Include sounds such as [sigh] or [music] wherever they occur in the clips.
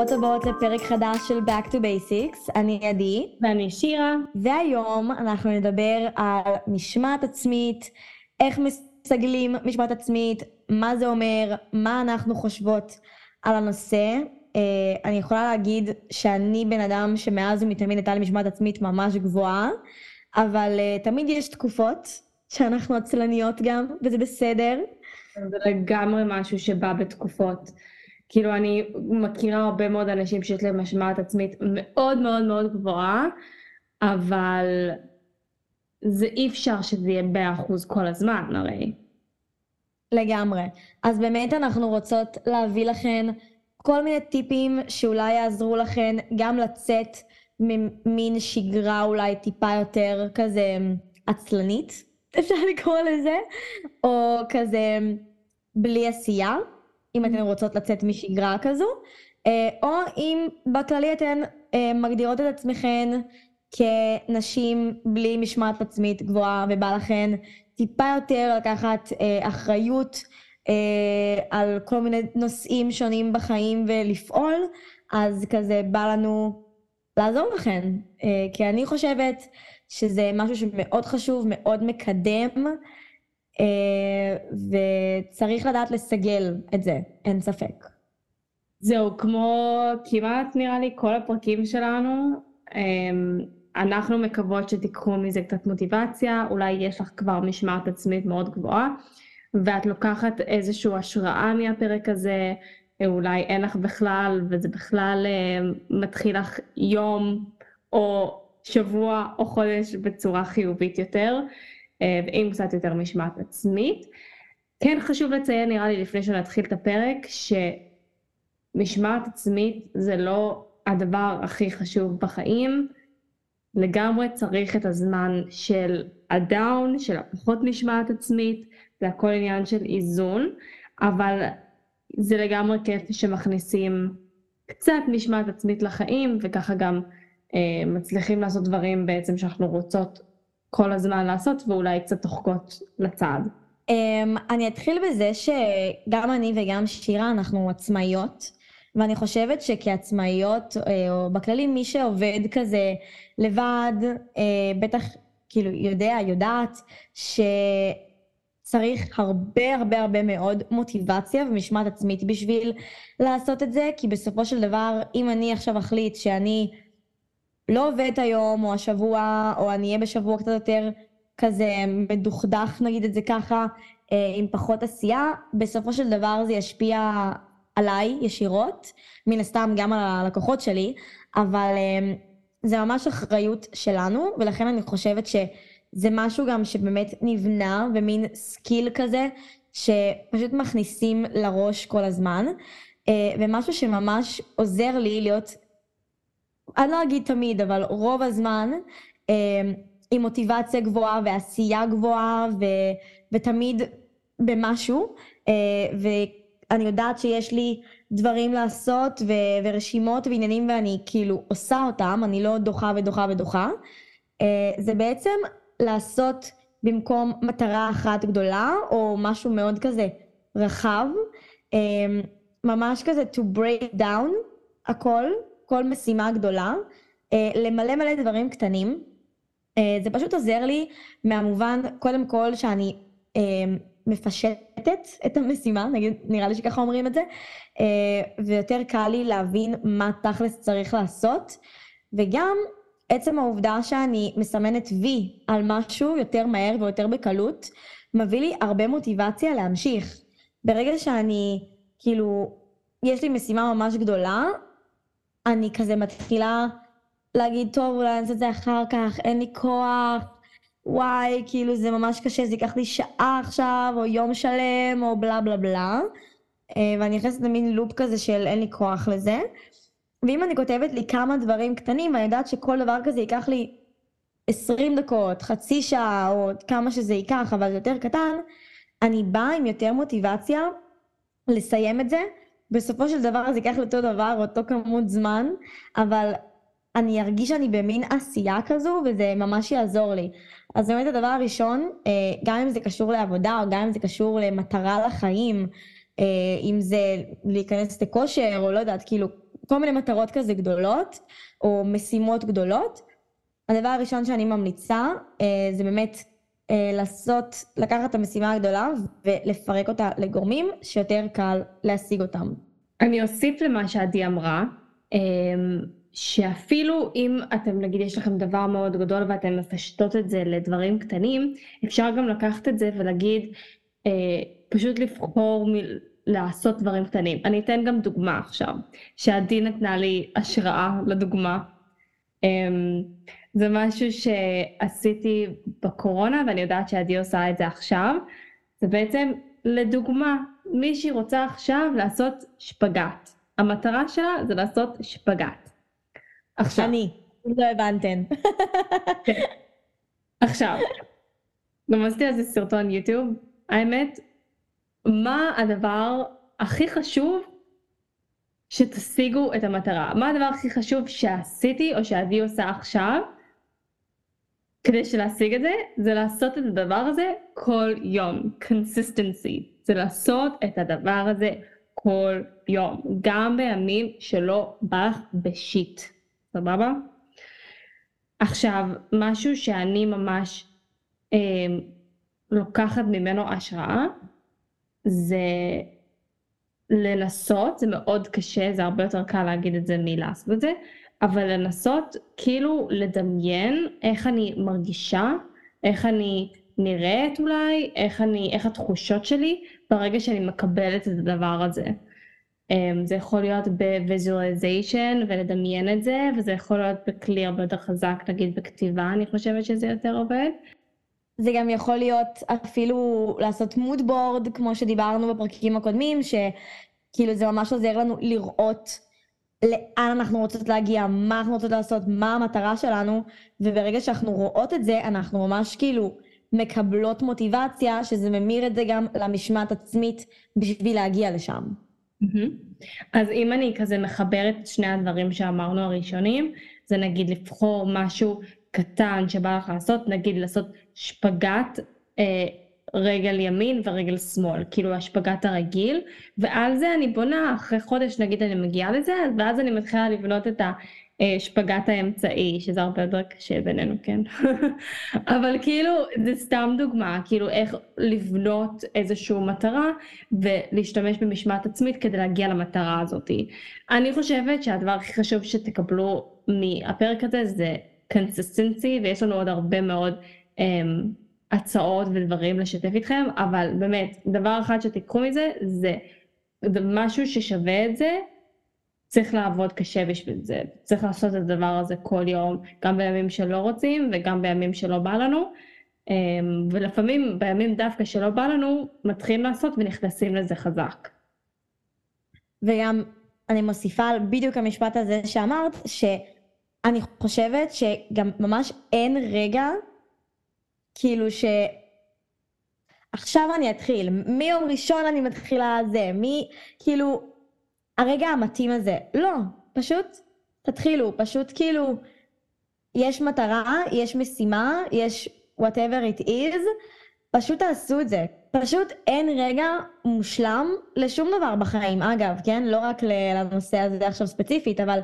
ברוכות הבאות לפרק חדש של Back to Basics, אני עדי. ואני שירה. והיום אנחנו נדבר על משמעת עצמית, איך מסגלים משמעת עצמית, מה זה אומר, מה אנחנו חושבות על הנושא. Uh, אני יכולה להגיד שאני בן אדם שמאז ומתמיד הייתה לי משמעת עצמית ממש גבוהה, אבל uh, תמיד יש תקופות שאנחנו עצלניות גם, וזה בסדר. זה לגמרי משהו שבא בתקופות. כאילו אני מכירה הרבה מאוד אנשים שיש להם משמעת עצמית מאוד מאוד מאוד גבוהה, אבל זה אי אפשר שזה יהיה מאה אחוז כל הזמן הרי. לגמרי. אז באמת אנחנו רוצות להביא לכן כל מיני טיפים שאולי יעזרו לכן גם לצאת ממין שגרה אולי טיפה יותר כזה עצלנית, [laughs] אפשר לקרוא לזה, או כזה בלי עשייה. אם אתן רוצות לצאת משגרה כזו, אה, או אם בכללי אתן אה, מגדירות את עצמכן כנשים בלי משמעת עצמית גבוהה ובא לכן טיפה יותר לקחת אה, אחריות על כל מיני נושאים שונים בחיים ולפעול, אז כזה בא לנו לעזור לכן. כי אני חושבת שזה משהו שמאוד חשוב, מאוד מקדם. אה, וצריך לדעת לסגל את זה, אין ספק. זהו, כמו כמעט נראה לי כל הפרקים שלנו, אמ, אנחנו מקוות שתיקחו מזה קצת מוטיבציה, אולי יש לך כבר משמעת עצמית מאוד גבוהה, ואת לוקחת איזושהי השראה מהפרק הזה, אולי אין לך בכלל, וזה בכלל אה, מתחיל לך יום או שבוע או חודש בצורה חיובית יותר. אה, ועם קצת יותר משמעת עצמית. כן חשוב לציין, נראה לי, לפני שנתחיל את הפרק, שמשמעת עצמית זה לא הדבר הכי חשוב בחיים. לגמרי צריך את הזמן של הדאון, של הפחות משמעת עצמית, זה הכל עניין של איזון, אבל זה לגמרי כיף שמכניסים קצת משמעת עצמית לחיים, וככה גם אה, מצליחים לעשות דברים בעצם שאנחנו רוצות כל הזמן לעשות ואולי קצת תוחקות לצד. Um, אני אתחיל בזה שגם אני וגם שירה אנחנו עצמאיות ואני חושבת שכעצמאיות אה, או בכללי מי שעובד כזה לבד אה, בטח כאילו יודע יודעת שצריך הרבה הרבה הרבה מאוד מוטיבציה ומשמעת עצמית בשביל לעשות את זה כי בסופו של דבר אם אני עכשיו אחליט שאני לא עובדת היום, או השבוע, או אני אהיה בשבוע קצת יותר כזה מדוכדך, נגיד את זה ככה, אה, עם פחות עשייה, בסופו של דבר זה ישפיע עליי ישירות, מן הסתם גם על הלקוחות שלי, אבל אה, זה ממש אחריות שלנו, ולכן אני חושבת שזה משהו גם שבאמת נבנה, ומין skill כזה, שפשוט מכניסים לראש כל הזמן, אה, ומשהו שממש עוזר לי להיות אני לא אגיד תמיד, אבל רוב הזמן, עם מוטיבציה גבוהה ועשייה גבוהה ו, ותמיד במשהו, אה, ואני יודעת שיש לי דברים לעשות ו, ורשימות ועניינים ואני כאילו עושה אותם, אני לא דוחה ודוחה ודוחה. אה, זה בעצם לעשות במקום מטרה אחת גדולה, או משהו מאוד כזה רחב, ממש כזה to break down הכל כל משימה גדולה, אה, למלא מלא דברים קטנים. אה, זה פשוט עוזר לי מהמובן, קודם כל, שאני אה, מפשטת את המשימה, נגיד, נראה לי שככה אומרים את זה, ויותר קל לי להבין מה תכלס צריך לעשות, וגם עצם העובדה שאני מסמנת וי על משהו יותר מהר ויותר בקלות, מביא לי הרבה מוטיבציה להמשיך. ברגע שאני, כאילו, יש לי משימה ממש גדולה, אני כזה מתחילה להגיד, טוב, אולי אני אעשה את זה אחר כך, אין לי כוח, וואי, כאילו זה ממש קשה, זה ייקח לי שעה עכשיו, או יום שלם, או בלה בלה בלה. אה, ואני נכנסת למין לופ כזה של אין לי כוח לזה. ואם אני כותבת לי כמה דברים קטנים, אני יודעת שכל דבר כזה ייקח לי 20 דקות, חצי שעה, או כמה שזה ייקח, אבל זה יותר קטן, אני באה עם יותר מוטיבציה לסיים את זה, בסופו של דבר זה ייקח לאותו דבר, אותו כמות זמן, אבל אני ארגיש שאני במין עשייה כזו, וזה ממש יעזור לי. אז באמת הדבר הראשון, אה, גם אם זה קשור לעבודה, או גם אם זה קשור למטרה לחיים, אה, אם זה להיכנס לכושר, או לא יודעת, כאילו, כל מיני מטרות כזה גדולות, או משימות גדולות. הדבר הראשון שאני ממליצה, אה, זה באמת לעשות, לקחת את המשימה הגדולה ולפרק אותה לגורמים שיותר קל להשיג אותם. אני אוסיף למה שעדי אמרה, שאפילו אם אתם נגיד יש לכם דבר מאוד גדול ואתם מפשטות את זה לדברים קטנים, אפשר גם לקחת את זה ולהגיד, אה, פשוט לבחור מ... לעשות דברים קטנים. אני אתן גם דוגמה עכשיו, שעדי נתנה לי השראה לדוגמה. זה משהו שעשיתי בקורונה ואני יודעת שעדי עושה את זה עכשיו. זה בעצם, לדוגמה, מישהי רוצה עכשיו לעשות שפגאט. המטרה שלה זה לעשות שפגאט. עכשיו. אני, אם לא הבנתן. [laughs] עכשיו, גם עשיתי על זה סרטון יוטיוב, האמת, מה הדבר הכי חשוב שתשיגו את המטרה? מה הדבר הכי חשוב שעשיתי או שעדי עושה עכשיו כדי שלהשיג את זה? זה לעשות את הדבר הזה כל יום, consistency, זה לעשות את הדבר הזה כל יום, גם בימים שלא בא לך בשיט. סבבה? עכשיו, משהו שאני ממש אה, לוקחת ממנו השראה, זה לנסות, זה מאוד קשה, זה הרבה יותר קל להגיד את זה מלעשות את זה, אבל לנסות כאילו לדמיין איך אני מרגישה, איך אני נראית אולי, איך, אני, איך התחושות שלי ברגע שאני מקבלת את הדבר הזה. Um, זה יכול להיות בוויזואליזיישן ולדמיין את זה, וזה יכול להיות בכלי הרבה יותר חזק, נגיד בכתיבה, אני חושבת שזה יותר עובד. זה גם יכול להיות אפילו לעשות מוד בורד, כמו שדיברנו בפרקים הקודמים, שכאילו זה ממש עוזר לנו לראות לאן אנחנו רוצות להגיע, מה אנחנו רוצות לעשות, מה המטרה שלנו, וברגע שאנחנו רואות את זה, אנחנו ממש כאילו מקבלות מוטיבציה, שזה ממיר את זה גם למשמעת עצמית בשביל להגיע לשם. אז אם אני כזה מחברת את שני הדברים שאמרנו הראשונים, זה נגיד לבחור משהו קטן שבא לך לעשות, נגיד לעשות שפגאט אה, רגל ימין ורגל שמאל, כאילו השפגאט הרגיל, ועל זה אני בונה, אחרי חודש נגיד אני מגיעה לזה, ואז אני מתחילה לבנות את ה... שפגאט האמצעי, שזה הרבה יותר קשה בינינו, כן? [laughs] אבל כאילו, זה סתם דוגמה, כאילו איך לבנות איזושהי מטרה ולהשתמש במשמעת עצמית כדי להגיע למטרה הזאת. אני חושבת שהדבר הכי חשוב שתקבלו מהפרק הזה זה קונסיסטנצי, ויש לנו עוד הרבה מאוד um, הצעות ודברים לשתף איתכם, אבל באמת, דבר אחד שתיקחו מזה זה משהו ששווה את זה, צריך לעבוד קשה בשביל זה, צריך לעשות את הדבר הזה כל יום, גם בימים שלא רוצים וגם בימים שלא בא לנו, אמ, ולפעמים בימים דווקא שלא בא לנו, מתחילים לעשות ונכנסים לזה חזק. וגם אני מוסיפה על בדיוק המשפט הזה שאמרת, שאני חושבת שגם ממש אין רגע, כאילו ש... עכשיו אני אתחיל, מיום ראשון אני מתחילה זה, מי, כאילו, הרגע המתאים הזה. לא, פשוט תתחילו, פשוט כאילו, יש מטרה, יש משימה, יש whatever it is, פשוט תעשו את זה. פשוט אין רגע מושלם לשום דבר בחיים, אגב, כן? לא רק לנושא הזה עכשיו ספציפית, אבל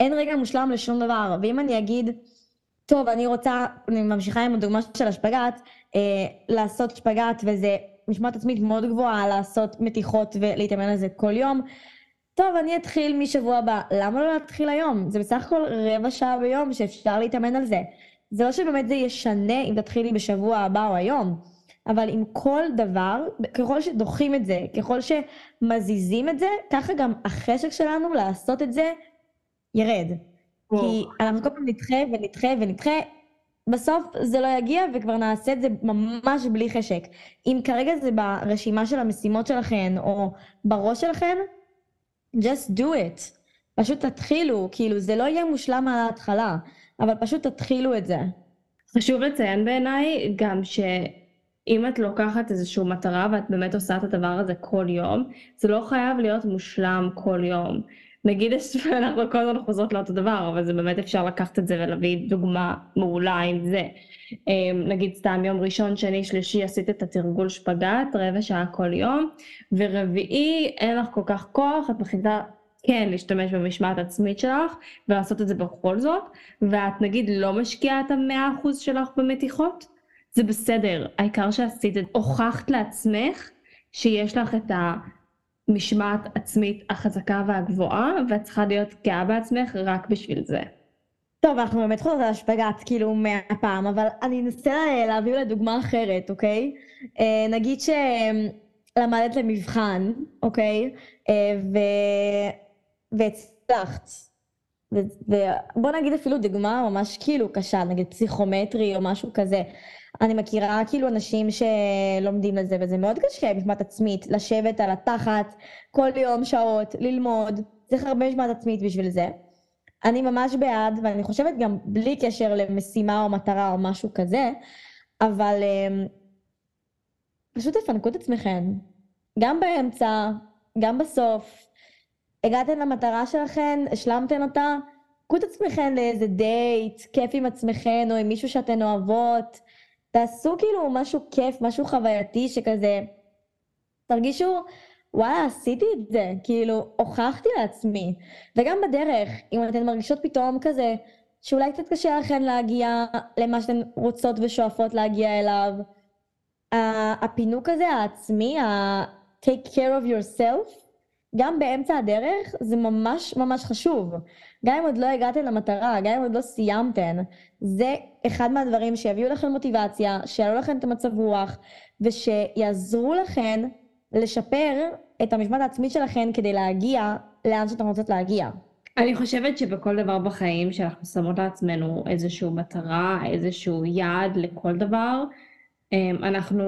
אין רגע מושלם לשום דבר. ואם אני אגיד, טוב, אני רוצה, אני ממשיכה עם הדוגמה של השפגאט, אה, לעשות שפגאט וזה משמעת עצמית מאוד גבוהה, לעשות מתיחות ולהתאמן על זה כל יום. טוב, אני אתחיל משבוע הבא. למה לא להתחיל היום? זה בסך הכל רבע שעה ביום שאפשר להתאמן על זה. זה לא שבאמת זה ישנה אם תתחילי בשבוע הבא או היום, אבל עם כל דבר, ככל שדוחים את זה, ככל שמזיזים את זה, ככה גם החשק שלנו לעשות את זה ירד. כי אנחנו כל פעם נדחה ונדחה ונדחה, בסוף זה לא יגיע וכבר נעשה את זה ממש בלי חשק. אם כרגע זה ברשימה של המשימות שלכם או בראש שלכם, just do it. פשוט תתחילו, כאילו זה לא יהיה מושלם מההתחלה, אבל פשוט תתחילו את זה. חשוב לציין בעיניי גם שאם את לוקחת איזושהי מטרה ואת באמת עושה את הדבר הזה כל יום, זה לא חייב להיות מושלם כל יום. נגיד אנחנו כל הזמן חוזרות לאותו דבר, אבל זה באמת אפשר לקחת את זה ולהביא דוגמה מעולה עם זה. אמ, נגיד סתם יום ראשון, שני, שלישי עשית את התרגול שפגאט, רבע שעה כל יום, ורביעי אין לך כל כך כוח, את מחליטה כן להשתמש במשמעת עצמית שלך ולעשות את זה בכל זאת, ואת נגיד לא משקיעה את המאה אחוז שלך במתיחות, זה בסדר, העיקר שעשית את, הוכחת לעצמך שיש לך את המשמעת עצמית החזקה והגבוהה, ואת צריכה להיות גאה בעצמך רק בשביל זה. טוב, אנחנו באמת חוזרות על השפגאט, כאילו, מהפעם, אבל אני אנסה להעביר לדוגמה אחרת, אוקיי? אה, נגיד שלמדת למבחן, אוקיי? אה, ו... והצלחת. ובוא נגיד אפילו דוגמה ממש כאילו קשה, נגיד פסיכומטרי או משהו כזה. אני מכירה כאילו אנשים שלומדים לזה, וזה מאוד קשה, משמעת עצמית, לשבת על התחת כל יום שעות, ללמוד, צריך הרבה משמעת עצמית בשביל זה. אני ממש בעד, ואני חושבת גם בלי קשר למשימה או מטרה או משהו כזה, אבל um, פשוט תפנקו את עצמכם. גם באמצע, גם בסוף. הגעתם למטרה שלכם, השלמתם אותה, קחו את עצמכם לאיזה דייט, כיף עם עצמכם או עם מישהו שאתן אוהבות. תעשו כאילו משהו כיף, משהו חווייתי שכזה, תרגישו, וואלה, עשיתי את זה, כאילו, הוכחתי לעצמי. וגם בדרך, אם אתן מרגישות פתאום כזה, שאולי קצת קשה לכן להגיע למה שאתן רוצות ושואפות להגיע אליו, הפינוק הזה העצמי, ה-take care of yourself, גם באמצע הדרך זה ממש ממש חשוב. גם אם עוד לא הגעתם למטרה, גם אם עוד לא סיימתן, זה אחד מהדברים שיביאו לכם מוטיבציה, שיעלו לכם את המצב רוח, ושיעזרו לכם לשפר את המשמעת העצמית שלכם כדי להגיע לאן שאתם רוצות להגיע. אני חושבת שבכל דבר בחיים שאנחנו שמות לעצמנו איזושהי מטרה, איזשהו יעד לכל דבר, אמ, אנחנו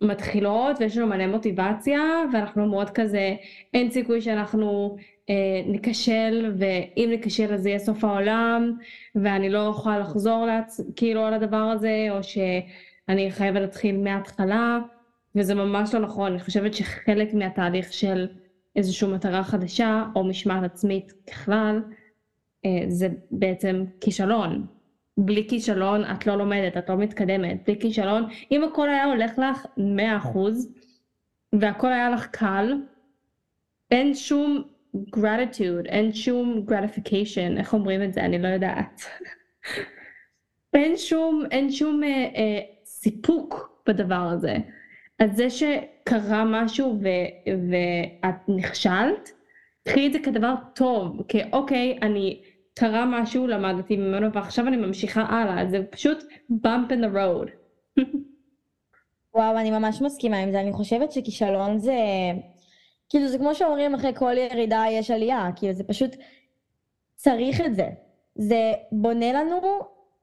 מתחילות ויש לנו מלא מוטיבציה ואנחנו מאוד כזה אין סיכוי שאנחנו אה, ניכשל ואם ניכשל אז זה יהיה סוף העולם ואני לא אוכל לחזור לעצ... כאילו על הדבר הזה או שאני חייבת להתחיל מההתחלה וזה ממש לא נכון. אני חושבת שחלק מהתהליך של איזושהי מטרה חדשה או משמעת עצמית ככלל אה, זה בעצם כישלון בלי כישלון את לא לומדת, את לא מתקדמת. בלי כישלון, אם הכל היה הולך לך 100% והכל היה לך קל, אין שום gratitude, אין שום gratification, איך אומרים את זה? אני לא יודעת. [laughs] אין שום, אין שום אה, אה, סיפוק בדבר הזה. אז זה שקרה משהו ו, ואת נכשלת, קחי את זה כדבר טוב, כאוקיי, אני קרה משהו, למדתי ממנו, ועכשיו אני ממשיכה הלאה, זה פשוט bump in the road. וואו, אני ממש מסכימה עם זה, אני חושבת שכישלון זה... כאילו זה כמו שאומרים אחרי כל ירידה יש עלייה, כאילו זה פשוט צריך את זה. זה בונה לנו,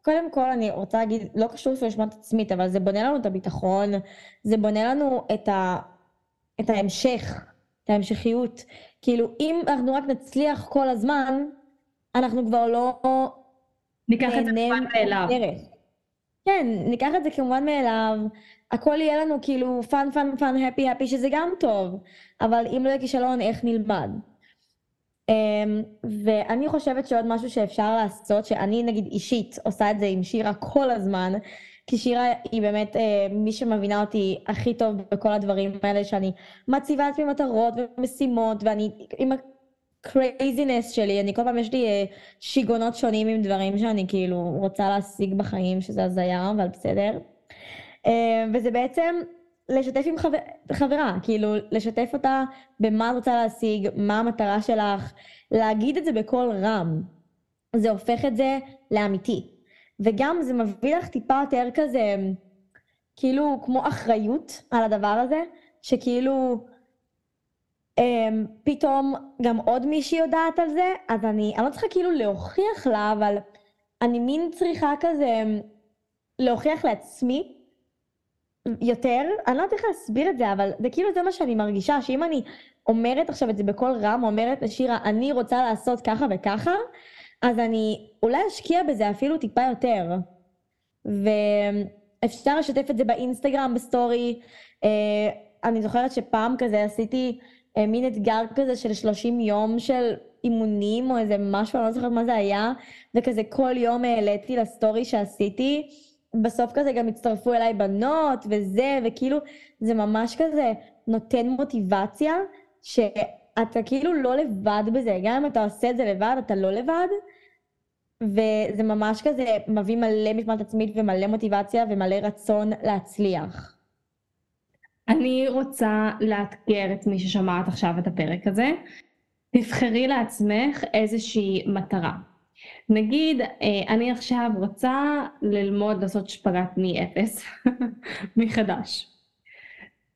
קודם כל אני רוצה להגיד, לא קשור למשמעת עצמית, אבל זה בונה לנו את הביטחון, זה בונה לנו את, ה, את ההמשך, את ההמשכיות. כאילו אם אנחנו רק נצליח כל הזמן, אנחנו כבר לא... ניקח את זה כמובן מאליו. כן, ניקח את זה כמובן מאליו, הכל יהיה לנו כאילו fun fun fun happy happy שזה גם טוב, אבל אם לא יהיה כישלון איך נלמד. Um, ואני חושבת שעוד משהו שאפשר לעשות, שאני נגיד אישית עושה את זה עם שירה כל הזמן, כי שירה היא באמת uh, מי שמבינה אותי הכי טוב בכל הדברים האלה, שאני מציבה לעצמי מטרות ומשימות, ואני עם ה craziness שלי, אני כל פעם יש לי uh, שיגעונות שונים עם דברים שאני כאילו רוצה להשיג בחיים, שזה הזיה, אבל בסדר. Uh, וזה בעצם לשתף עם חבר, חברה, כאילו לשתף אותה במה את רוצה להשיג, מה המטרה שלך, להגיד את זה בקול רם. זה הופך את זה לאמיתי. וגם זה מביא לך טיפה יותר כזה, כאילו כמו אחריות על הדבר הזה, שכאילו פתאום גם עוד מישהי יודעת על זה, אז אני, אני לא צריכה כאילו להוכיח לה, אבל אני מין צריכה כזה להוכיח לעצמי יותר, אני לא יודעת איך להסביר את זה, אבל זה כאילו זה מה שאני מרגישה, שאם אני אומרת עכשיו את זה בקול רם, אומרת לשירה, אני רוצה לעשות ככה וככה, אז אני אולי אשקיע בזה אפילו טיפה יותר. ואפשר לשתף את זה באינסטגרם, בסטורי. אה, אני זוכרת שפעם כזה עשיתי מין אתגר כזה של 30 יום של אימונים או איזה משהו, אני לא זוכרת מה זה היה, וכזה כל יום העליתי לסטורי שעשיתי. בסוף כזה גם הצטרפו אליי בנות וזה, וכאילו זה ממש כזה נותן מוטיבציה, שאתה כאילו לא לבד בזה, גם אם אתה עושה את זה לבד, אתה לא לבד. וזה ממש כזה מביא מלא משמעת עצמית ומלא מוטיבציה ומלא רצון להצליח. אני רוצה לאתגר את מי ששמעת עכשיו את הפרק הזה. תבחרי לעצמך איזושהי מטרה. נגיד, אה, אני עכשיו רוצה ללמוד לעשות שפגאט מאפס, [laughs] מחדש.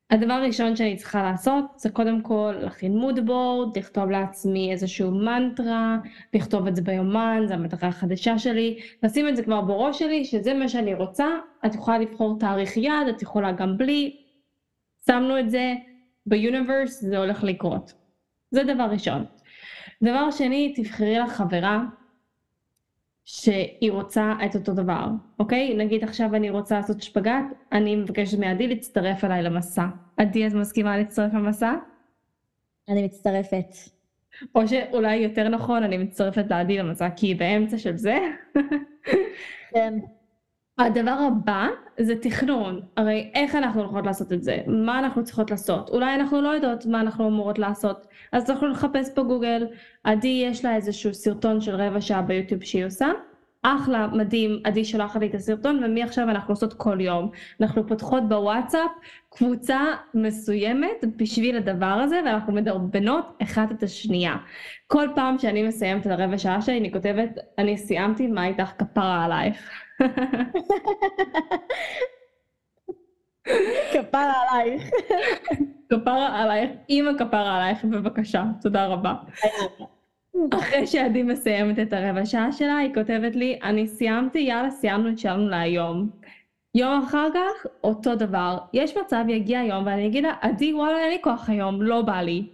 הדבר הראשון שאני צריכה לעשות זה קודם כל להכין מודבורד, לכתוב לעצמי איזשהו מנטרה, לכתוב את זה ביומן, זו המטרה החדשה שלי, לשים את זה כבר בראש שלי, שזה מה שאני רוצה, את יכולה לבחור תאריך יעד, את יכולה גם בלי, שמנו את זה ביוניברס, זה הולך לקרות. זה דבר ראשון. דבר שני, תבחרי לך חברה שהיא רוצה את אותו דבר, אוקיי? נגיד עכשיו אני רוצה לעשות שפגאט, אני מבקשת מעדי להצטרף אליי למסע. עדי, את מסכימה להצטרף למסע? אני מצטרפת. או שאולי יותר נכון, אני מצטרפת לעדי למסע, כי היא באמצע של זה. כן. הדבר הבא זה תכנון, הרי איך אנחנו הולכות לעשות את זה? מה אנחנו צריכות לעשות? אולי אנחנו לא יודעות מה אנחנו אמורות לעשות, אז אנחנו נחפש בגוגל, עדי יש לה איזשהו סרטון של רבע שעה ביוטיוב שהיא עושה, אחלה, מדהים, עדי שולחת לי את הסרטון ומעכשיו אנחנו עושות כל יום. אנחנו פותחות בוואטסאפ קבוצה מסוימת בשביל הדבר הזה ואנחנו מדרבנות אחת את השנייה. כל פעם שאני מסיימת את הרבע שעה שלי אני כותבת, אני סיימתי, מה איתך כפרה עלייך? כפרה עלייך. כפרה עלייך, אימא כפרה עלייך, בבקשה, תודה רבה. אחרי שעדי מסיימת את הרבע שעה שלה, היא כותבת לי, אני סיימתי, יאללה, סיימנו את שלנו להיום. יום אחר כך, אותו דבר. יש מצב, יגיע יום, ואני אגיד לה, עדי, וואלה, אין לי כוח היום, לא בא לי.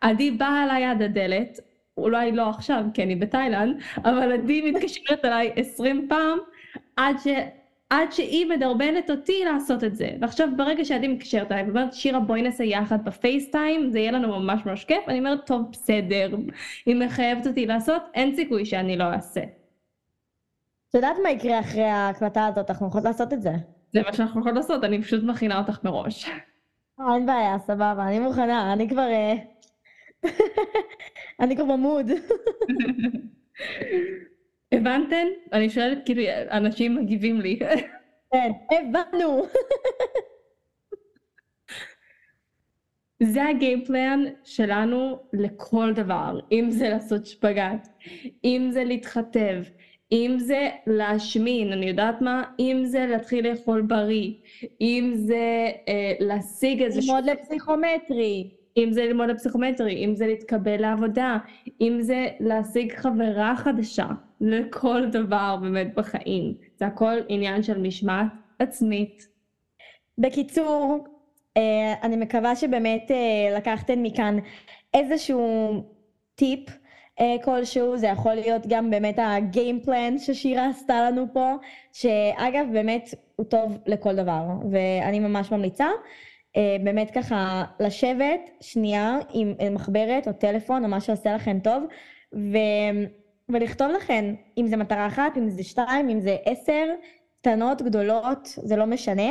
עדי באה אליי עד הדלת, אולי לא עכשיו, כי אני בתאילנד, אבל עדי מתקשרת אליי עשרים פעם, עד, ש... עד שהיא מדרבנת אותי לעשות את זה. ועכשיו ברגע שעדי מתקשרת אליי ואומרת שירה בואי נעשה יחד בפייסטיים זה יהיה לנו ממש ממש כיף אני אומרת טוב בסדר היא מחייבת אותי לעשות אין סיכוי שאני לא אעשה. את יודעת מה יקרה אחרי ההקלטה הזאת אנחנו יכולות לעשות את זה. זה מה שאנחנו יכולות לעשות אני פשוט מכינה אותך מראש. אה, אין בעיה סבבה אני מוכנה אני כבר אה, [laughs] אני כבר במוד. [laughs] הבנתן? אני שואלת כאילו אנשים מגיבים לי. כן, הבנו. זה הגיימפלן שלנו לכל דבר, אם זה לעשות שפגאט, אם זה להתחתב, אם זה להשמין, אני יודעת מה, אם זה להתחיל לאכול בריא, אם זה אה, להשיג איזה... ללמוד לפסיכומטרי. אם זה ללמוד לפסיכומטרי, אם זה להתקבל לעבודה, אם זה להשיג חברה חדשה, לכל דבר באמת בחיים. זה הכל עניין של משמעת עצמית. בקיצור, אה, אני מקווה שבאמת אה, לקחתם מכאן איזשהו טיפ אה, כלשהו, זה יכול להיות גם באמת הגיימפלן ששירה עשתה לנו פה, שאגב באמת הוא טוב לכל דבר, ואני ממש ממליצה. באמת ככה לשבת שנייה עם מחברת או טלפון או מה שעושה לכם טוב, ו... ולכתוב לכם, אם זה מטרה אחת, אם זה שתיים, אם זה עשר, קטנות, גדולות, זה לא משנה.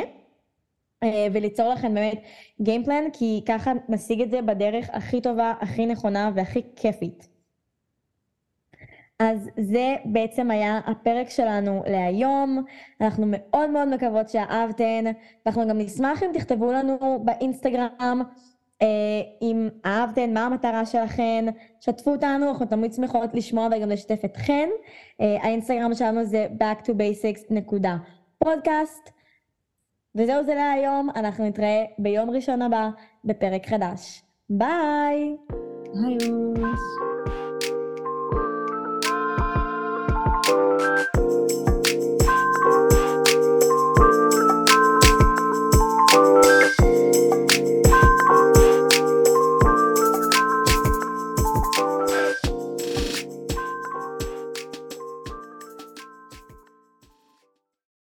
אה, וליצור לכם באמת גיימפלן, כי ככה נשיג את זה בדרך הכי טובה, הכי נכונה והכי כיפית. אז זה בעצם היה הפרק שלנו להיום. אנחנו מאוד מאוד מקוות שאהבתן, ואנחנו גם נשמח אם תכתבו לנו באינסטגרם אה, אם אהבתן, מה המטרה שלכן, שתפו אותנו, אנחנו תמיד שמחות לשמוע וגם לשתף אתכן. אה, האינסטגרם שלנו זה backtobasics.podcast. וזהו זה להיום, אנחנו נתראה ביום ראשון הבא בפרק חדש. ביי! ביי!